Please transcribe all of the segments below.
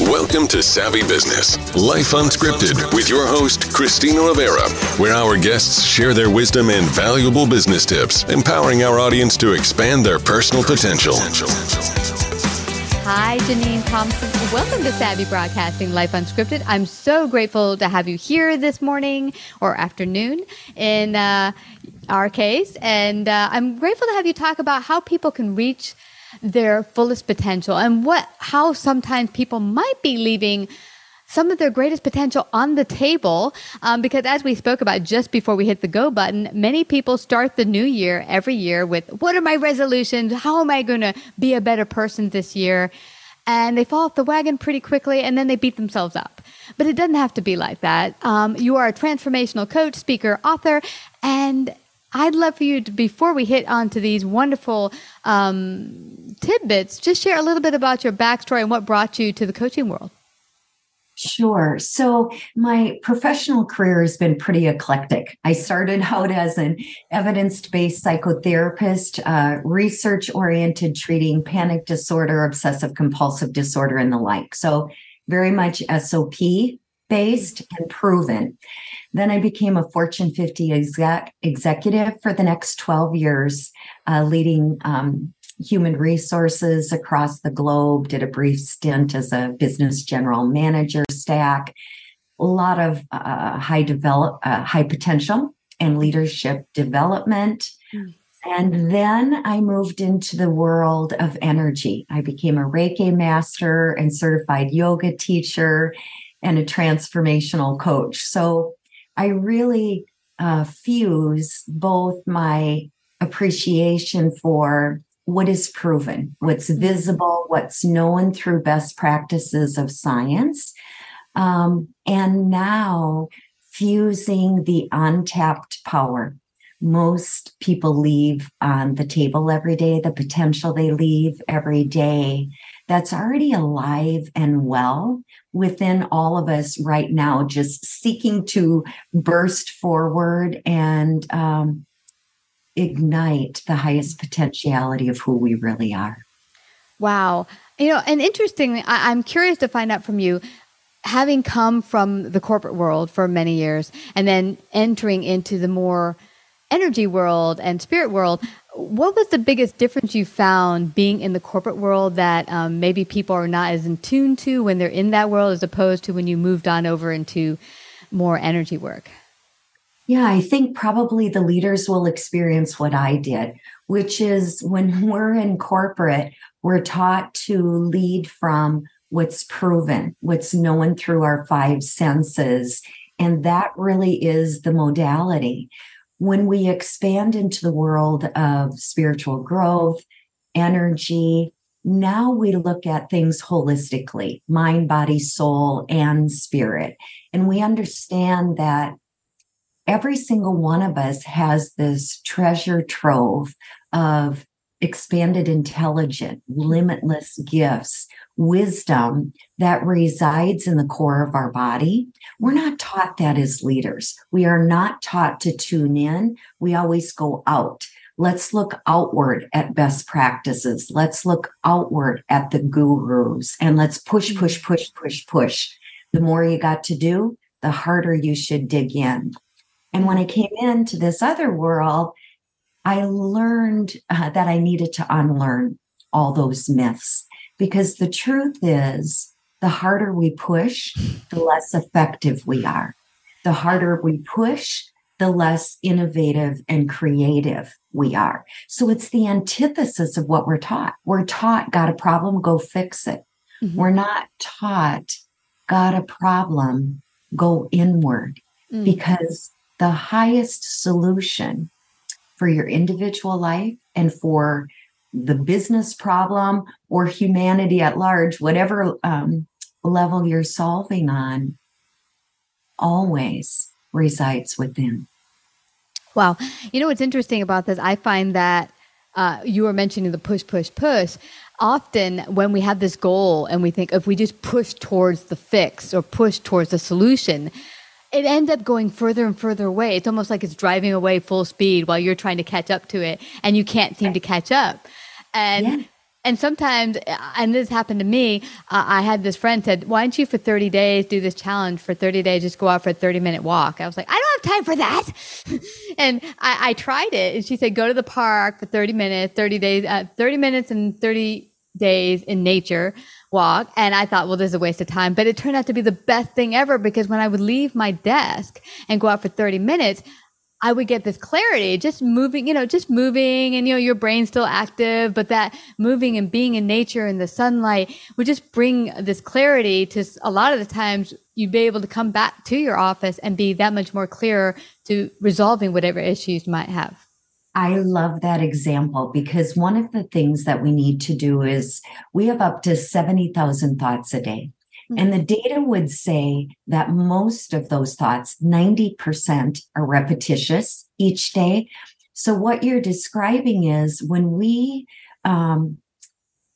Welcome to Savvy Business, Life Unscripted, with your host, Christina Rivera, where our guests share their wisdom and valuable business tips, empowering our audience to expand their personal potential. Hi, Jeanine Thompson. Welcome to Savvy Broadcasting Life Unscripted. I'm so grateful to have you here this morning or afternoon in uh, our case. And uh, I'm grateful to have you talk about how people can reach their fullest potential. And what how sometimes people might be leaving some of their greatest potential on the table um, because as we spoke about just before we hit the go button many people start the new year every year with what are my resolutions? How am i going to be a better person this year? And they fall off the wagon pretty quickly and then they beat themselves up. But it doesn't have to be like that. Um, you are a transformational coach speaker author and I'd love for you to, before we hit onto these wonderful um, tidbits, just share a little bit about your backstory and what brought you to the coaching world. Sure. So my professional career has been pretty eclectic. I started out as an evidence based psychotherapist, uh, research oriented, treating panic disorder, obsessive compulsive disorder, and the like. So very much SOP based and proven. Then I became a Fortune 50 exec, executive for the next 12 years, uh, leading um, human resources across the globe, did a brief stint as a business general manager stack, a lot of uh, high develop, uh, high potential and leadership development. Mm. And then I moved into the world of energy. I became a Reiki master and certified yoga teacher and a transformational coach. So I really uh, fuse both my appreciation for what is proven, what's visible, what's known through best practices of science, um, and now fusing the untapped power. Most people leave on the table every day, the potential they leave every day that's already alive and well within all of us right now, just seeking to burst forward and um, ignite the highest potentiality of who we really are. Wow. You know, and interestingly, I- I'm curious to find out from you having come from the corporate world for many years and then entering into the more energy world and spirit world, what was the biggest difference you found being in the corporate world that um, maybe people are not as in tune to when they're in that world as opposed to when you moved on over into more energy work? Yeah, I think probably the leaders will experience what I did, which is when we're in corporate, we're taught to lead from what's proven, what's known through our five senses. And that really is the modality when we expand into the world of spiritual growth, energy, now we look at things holistically mind, body, soul, and spirit. And we understand that every single one of us has this treasure trove of expanded intelligence, limitless gifts, wisdom that resides in the core of our body. We're not mm-hmm. taught that as leaders. We are not taught to tune in. We always go out. Let's look outward at best practices. Let's look outward at the gurus and let's push, mm-hmm. push, push, push, push. The more you got to do, the harder you should dig in. And when I mm-hmm. came into this other world, I learned uh, that I needed to unlearn all those myths because the truth is, the harder we push, the less effective we are. The harder we push, the less innovative and creative we are. So it's the antithesis of what we're taught. We're taught, got a problem, go fix it. Mm-hmm. We're not taught, got a problem, go inward mm. because the highest solution for your individual life and for the business problem or humanity at large, whatever um, level you're solving on, always resides within. Wow. You know what's interesting about this? I find that uh, you were mentioning the push, push, push. Often, when we have this goal and we think if we just push towards the fix or push towards the solution, it ends up going further and further away. It's almost like it's driving away full speed while you're trying to catch up to it and you can't seem to catch up. And yeah. and sometimes, and this happened to me. Uh, I had this friend said, "Why don't you for 30 days do this challenge for 30 days? Just go out for a 30 minute walk." I was like, "I don't have time for that." and I, I, tried it, and she said, "Go to the park for 30 minutes, 30 days, uh, 30 minutes and 30 days in nature." walk and I thought, well, this is a waste of time. But it turned out to be the best thing ever because when I would leave my desk and go out for 30 minutes, I would get this clarity, just moving, you know, just moving and, you know, your brain's still active, but that moving and being in nature and the sunlight would just bring this clarity to a lot of the times you'd be able to come back to your office and be that much more clear to resolving whatever issues you might have. I love that example because one of the things that we need to do is we have up to 70,000 thoughts a day. And the data would say that most of those thoughts, 90%, are repetitious each day. So, what you're describing is when we um,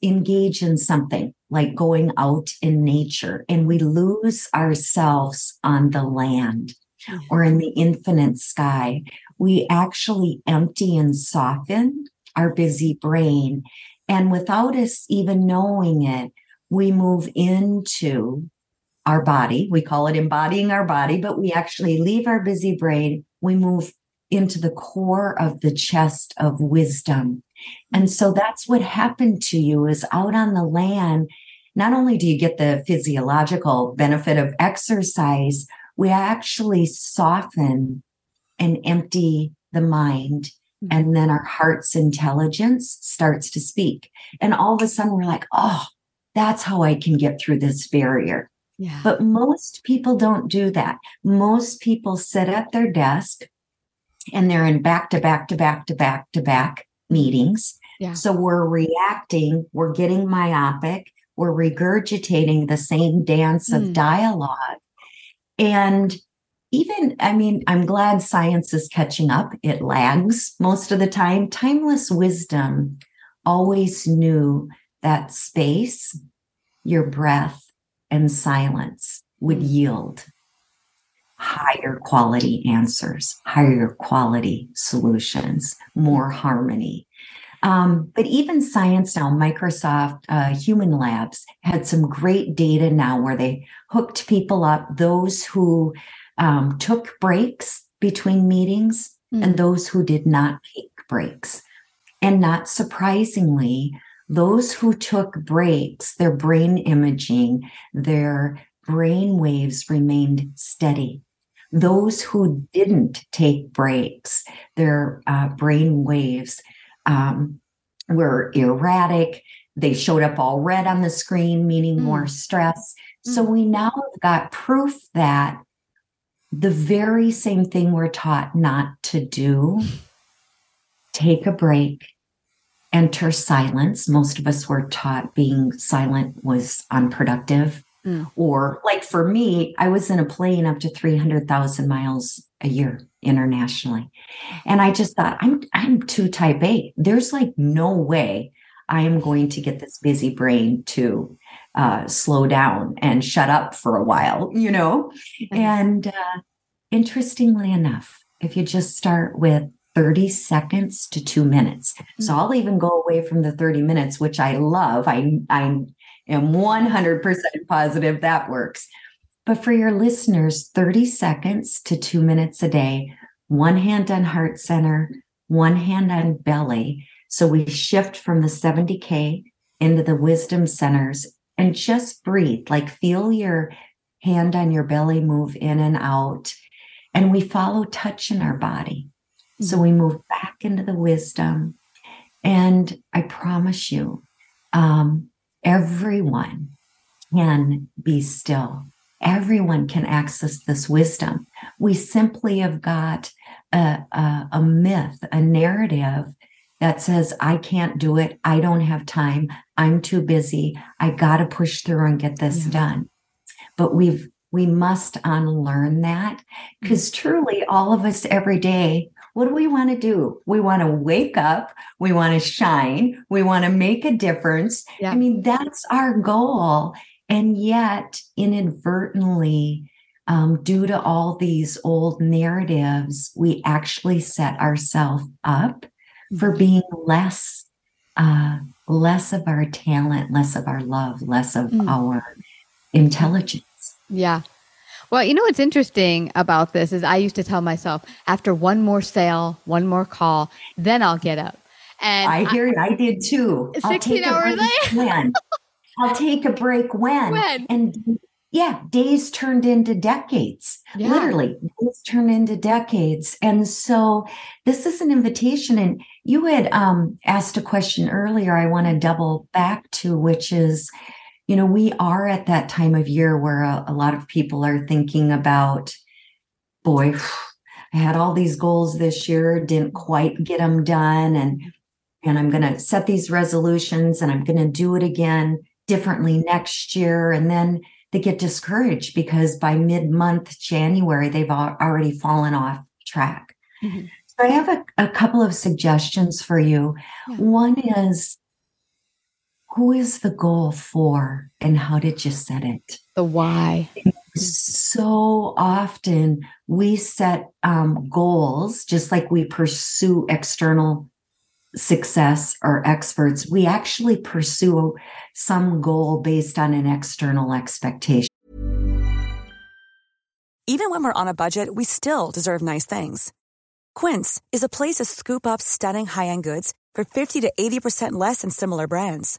engage in something like going out in nature and we lose ourselves on the land mm-hmm. or in the infinite sky, we actually empty and soften our busy brain. And without us even knowing it, we move into our body. We call it embodying our body, but we actually leave our busy brain. We move into the core of the chest of wisdom. And so that's what happened to you is out on the land. Not only do you get the physiological benefit of exercise, we actually soften and empty the mind. Mm-hmm. And then our heart's intelligence starts to speak. And all of a sudden we're like, oh, that's how I can get through this barrier. Yeah. But most people don't do that. Most people sit at their desk and they're in back to back to back to back to back meetings. Yeah. So we're reacting, we're getting myopic, we're regurgitating the same dance of mm. dialogue. And even, I mean, I'm glad science is catching up. It lags most of the time. Timeless wisdom always knew that space, your breath, and silence would yield higher quality answers, higher quality solutions, more harmony. Um, but even science now, Microsoft uh, Human Labs had some great data now where they hooked people up, those who um, took breaks between meetings mm. and those who did not take breaks. And not surprisingly, those who took breaks, their brain imaging, their brain waves remained steady. Those who didn't take breaks, their uh, brain waves um, were erratic. They showed up all red on the screen, meaning mm. more stress. Mm. So we now have got proof that the very same thing we're taught not to do, take a break, enter silence. Most of us were taught being silent was unproductive. Mm. Or, like for me, I was in a plane up to 300,000 miles a year internationally. And I just thought, I'm I'm too type A. There's like no way I am going to get this busy brain to uh, slow down and shut up for a while, you know? Mm-hmm. And uh, interestingly enough, if you just start with 30 seconds to two minutes. Mm-hmm. So I'll even go away from the 30 minutes, which I love. I, I am 100% positive that works. But for your listeners, 30 seconds to two minutes a day, one hand on heart center, one hand on belly. So we shift from the 70K into the wisdom centers and just breathe, like feel your hand on your belly move in and out. And we follow touch in our body. So mm-hmm. we move back into the wisdom. And I promise you, um, everyone can be still everyone can access this wisdom. We simply have got a, a, a, myth, a narrative that says, I can't do it. I don't have time. I'm too busy. I got to push through and get this yeah. done. But we've, we must unlearn that because mm-hmm. truly all of us every day, what do we want to do? We want to wake up. We want to shine. We want to make a difference. Yeah. I mean, that's our goal. And yet, inadvertently, um, due to all these old narratives, we actually set ourselves up for mm-hmm. being less, uh, less of our talent, less of our love, less of mm. our intelligence. Yeah. Well, you know what's interesting about this is I used to tell myself after one more sale, one more call, then I'll get up. And I hear I, I did too. 16 hours later. I'll take a break when? When? And yeah, days turned into decades. Yeah. Literally, days turned into decades. And so this is an invitation. And you had um, asked a question earlier, I want to double back to, which is, you know, we are at that time of year where a, a lot of people are thinking about, boy, I had all these goals this year, didn't quite get them done. And and I'm going to set these resolutions and I'm going to do it again differently next year. And then they get discouraged because by mid month January, they've already fallen off track. Mm-hmm. So I have a, a, couple of suggestions for you. Yeah. One is who is the goal for and how did you set it? The why. So often we set um, goals just like we pursue external success or experts, we actually pursue some goal based on an external expectation. Even when we're on a budget, we still deserve nice things. Quince is a place to scoop up stunning high end goods for 50 to 80% less than similar brands.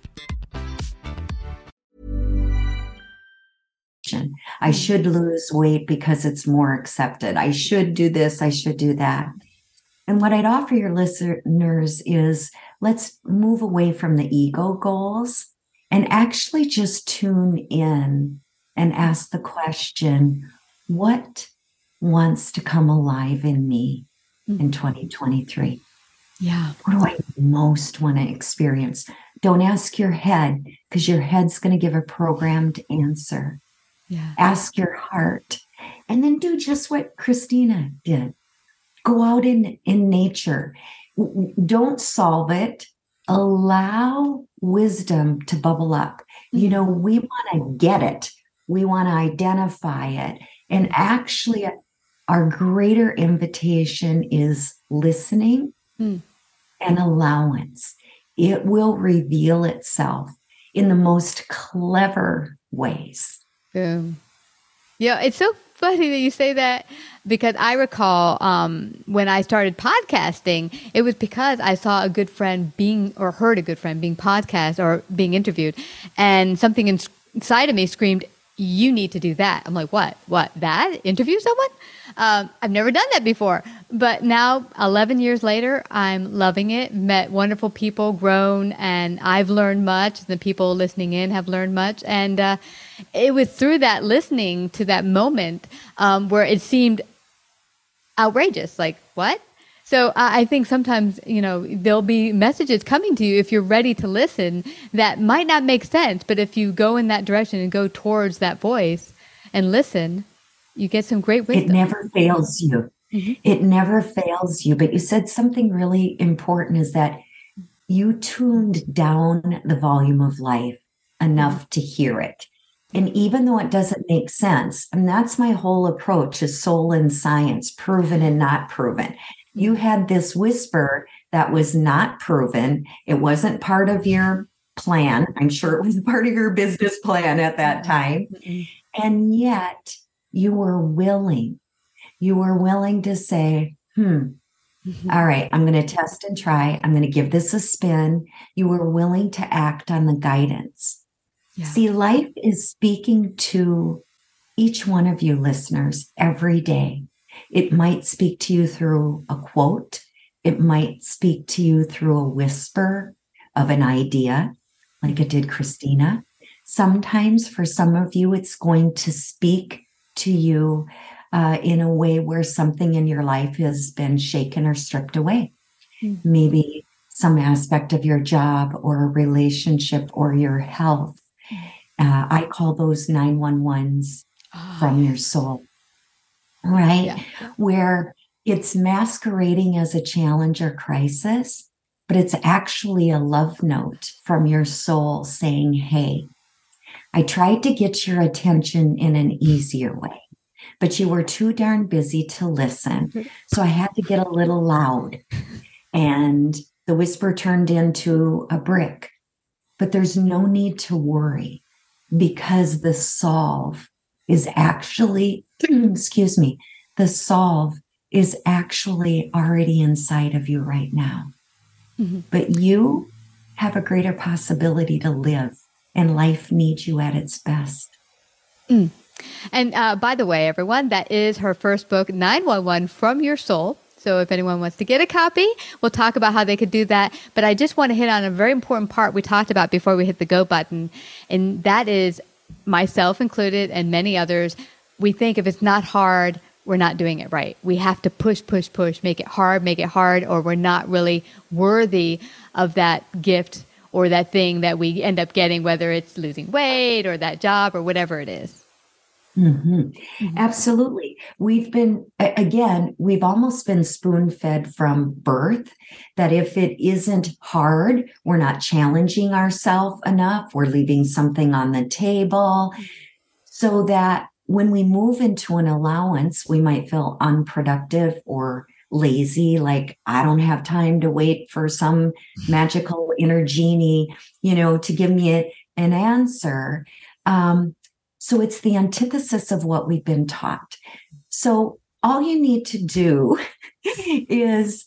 I should lose weight because it's more accepted. I should do this, I should do that. And what I'd offer your listeners is let's move away from the ego goals and actually just tune in and ask the question what wants to come alive in me mm-hmm. in 2023? Yeah. What do I most want to experience? Don't ask your head because your head's going to give a programmed answer. Yeah. Ask your heart and then do just what Christina did. Go out in, in nature. Don't solve it. Allow wisdom to bubble up. You mm-hmm. know, we want to get it. We want to identify it. And actually our greater invitation is listening mm. and allowance. It will reveal itself in the most clever ways. Boom. Yeah, it's so funny that you say that because I recall um, when I started podcasting, it was because I saw a good friend being or heard a good friend being podcast or being interviewed, and something inside of me screamed, "You need to do that." I'm like, "What? What? That? Interview someone?" Um, I've never done that before, but now 11 years later, I'm loving it. Met wonderful people, grown, and I've learned much. The people listening in have learned much, and uh, it was through that listening to that moment um, where it seemed outrageous. Like what? So I think sometimes, you know, there'll be messages coming to you if you're ready to listen that might not make sense, but if you go in that direction and go towards that voice and listen, you get some great wisdom. It never fails you. Mm-hmm. It never fails you. But you said something really important is that you tuned down the volume of life enough mm-hmm. to hear it. And even though it doesn't make sense, and that's my whole approach is soul and science, proven and not proven. You mm-hmm. had this whisper that was not proven. It wasn't part of your plan. I'm sure it was part of your business plan at that mm-hmm. time. And yet you were willing. You were willing to say, hmm, all right, I'm going to test and try. I'm going to give this a spin. You were willing to act on the guidance. Yeah. See, life is speaking to each one of you listeners every day. It might speak to you through a quote, it might speak to you through a whisper of an idea, like it did Christina. Sometimes for some of you, it's going to speak to you uh, in a way where something in your life has been shaken or stripped away. Mm-hmm. Maybe some aspect of your job or a relationship or your health uh, I call those 911s oh, from your soul, right? Yeah. Where it's masquerading as a challenge or crisis, but it's actually a love note from your soul saying, Hey, I tried to get your attention in an easier way, but you were too darn busy to listen. So I had to get a little loud. And the whisper turned into a brick. But there's no need to worry because the solve is actually, excuse me, the solve is actually already inside of you right now. Mm-hmm. But you have a greater possibility to live, and life needs you at its best. Mm. And uh, by the way, everyone, that is her first book, 911 From Your Soul. So if anyone wants to get a copy, we'll talk about how they could do that. But I just want to hit on a very important part we talked about before we hit the go button. And that is myself included and many others. We think if it's not hard, we're not doing it right. We have to push, push, push, make it hard, make it hard, or we're not really worthy of that gift or that thing that we end up getting, whether it's losing weight or that job or whatever it is. Mm-hmm. Mm-hmm. Absolutely. We've been, again, we've almost been spoon fed from birth that if it isn't hard, we're not challenging ourselves enough, we're leaving something on the table. So that when we move into an allowance, we might feel unproductive or lazy, like I don't have time to wait for some magical inner genie, you know, to give me a, an answer. Um, so it's the antithesis of what we've been taught. So all you need to do is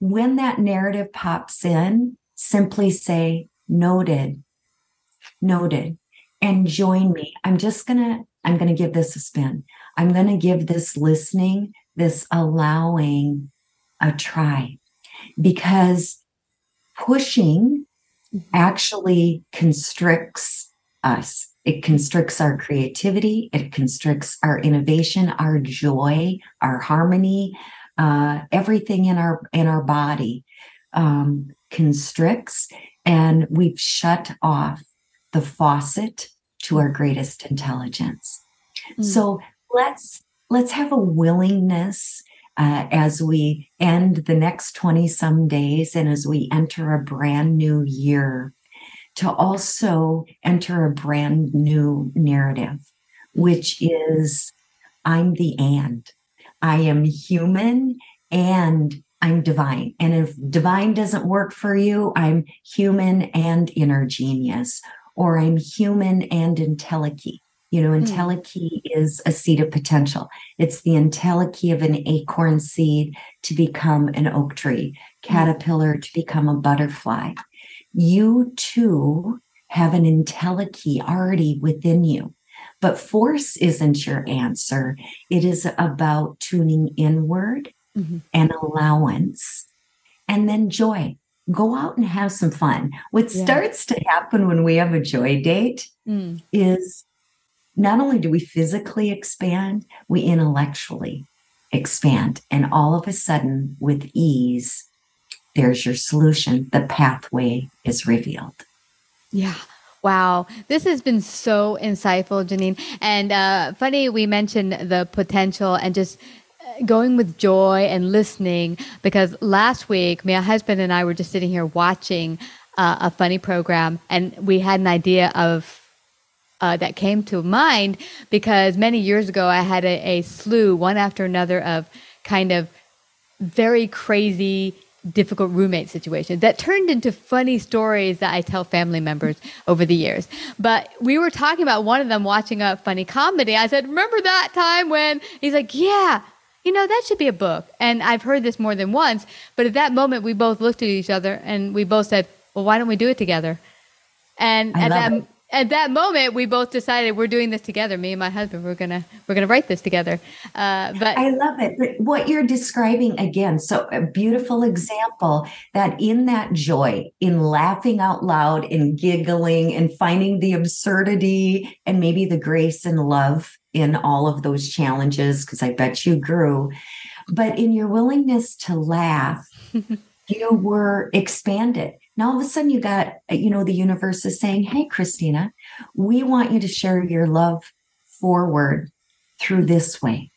when that narrative pops in, simply say, noted, noted, and join me. I'm just going to, I'm going to give this a spin. I'm going to give this listening, this allowing a try because pushing mm-hmm. actually constricts us it constricts our creativity. It constricts our innovation, our joy, our harmony, uh, everything in our in our body um, constricts, and we've shut off the faucet to our greatest intelligence. Mm. So let's let's have a willingness uh, as we end the next 20 some days and as we enter a brand new year to also enter a brand new narrative, which is I'm the and. I am human and I'm divine. And if divine doesn't work for you, I'm human and inner genius, or I'm human and intelligent. You know, hmm. entelechy is a seed of potential. It's the entelechy of an acorn seed to become an oak tree, hmm. caterpillar to become a butterfly. You too have an entelechy already within you. But force isn't your answer. It is about tuning inward Mhm. and allowance and then joy. Go out and have some fun. What Yeah. starts to happen when we have a joy date Mm. is not only do we physically expand, we intellectually expand. And all of a sudden, with ease, there's your solution. The pathway is revealed. Yeah. Wow. This has been so insightful, Jeanine. And uh, funny, we mentioned the potential and just uh, going with joy and listening because last week, my husband and I were just sitting here watching uh, a funny program and we had an idea of uh, that came to mind because many years ago I had a, a slew, one after another, of kind of very crazy, difficult roommate situations that turned into funny stories that I tell family members over the years. But we were talking about one of them watching a funny comedy. I said, Remember that time when he's like, Yeah, you know, that should be a book. And I've heard this more than once. But at that moment, we both looked at each other and we both said, Well, why don't we do it together? And I at that it. At that moment, we both decided we're doing this together. Me and my husband, we're gonna we're gonna write this together. Uh, but I love it. But what you're describing again, so a beautiful example that in that joy, in laughing out loud and giggling and finding the absurdity and maybe the grace and love in all of those challenges, because I bet you grew, but in your willingness to laugh, you were expanded. Now all of a sudden you got, you know, the universe is saying, Hey, Christina, we want you to share your love forward through this way.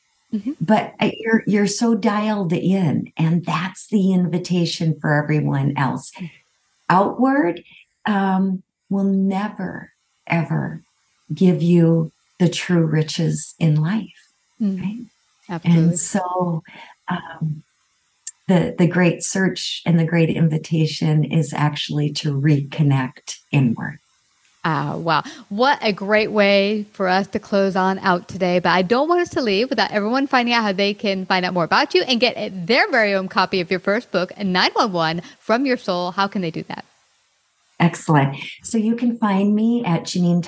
But uh, you're you're so dialed in and that's the invitation for everyone else. Outward um, will never ever give you the true riches in life Mm, right? Absolutely. and so um, the the great search and the great invitation is actually to reconnect inward Ah, wow. What a great way for us to close on out today. But I don't want us to leave without everyone finding out how they can find out more about you and get their very own copy of your first book, 911 From Your Soul. How can they do that? Excellent. So you can find me at jeanine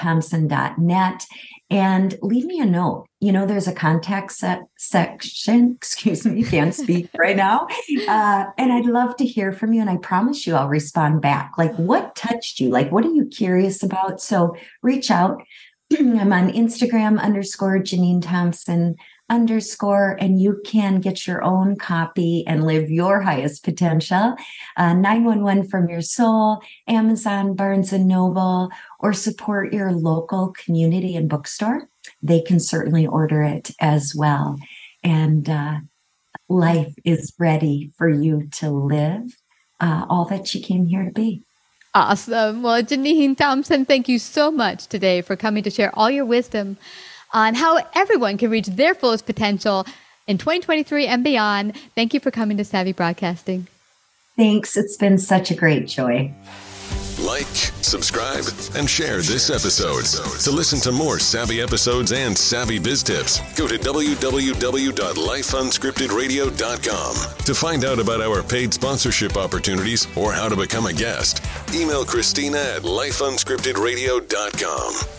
and leave me a note. You know, there's a contact set section. Excuse me, can't speak right now. Uh, and I'd love to hear from you. And I promise you, I'll respond back. Like, what touched you? Like, what are you curious about? So reach out. I'm on Instagram underscore Jeanine Thompson underscore, and you can get your own copy and live your highest potential. Uh, 911 from your soul, Amazon, Barnes and Noble, or support your local community and bookstore. They can certainly order it as well. And uh, life is ready for you to live uh, all that you came here to be. Awesome. Well, Jeanine Thompson, thank you so much today for coming to share all your wisdom on how everyone can reach their fullest potential in 2023 and beyond. Thank you for coming to Savvy Broadcasting. Thanks. It's been such a great joy. Like, subscribe, and share this episode. To listen to more savvy episodes and savvy biz tips, go to www.lifeunscriptedradio.com. To find out about our paid sponsorship opportunities or how to become a guest, email Christina at lifeunscriptedradio.com.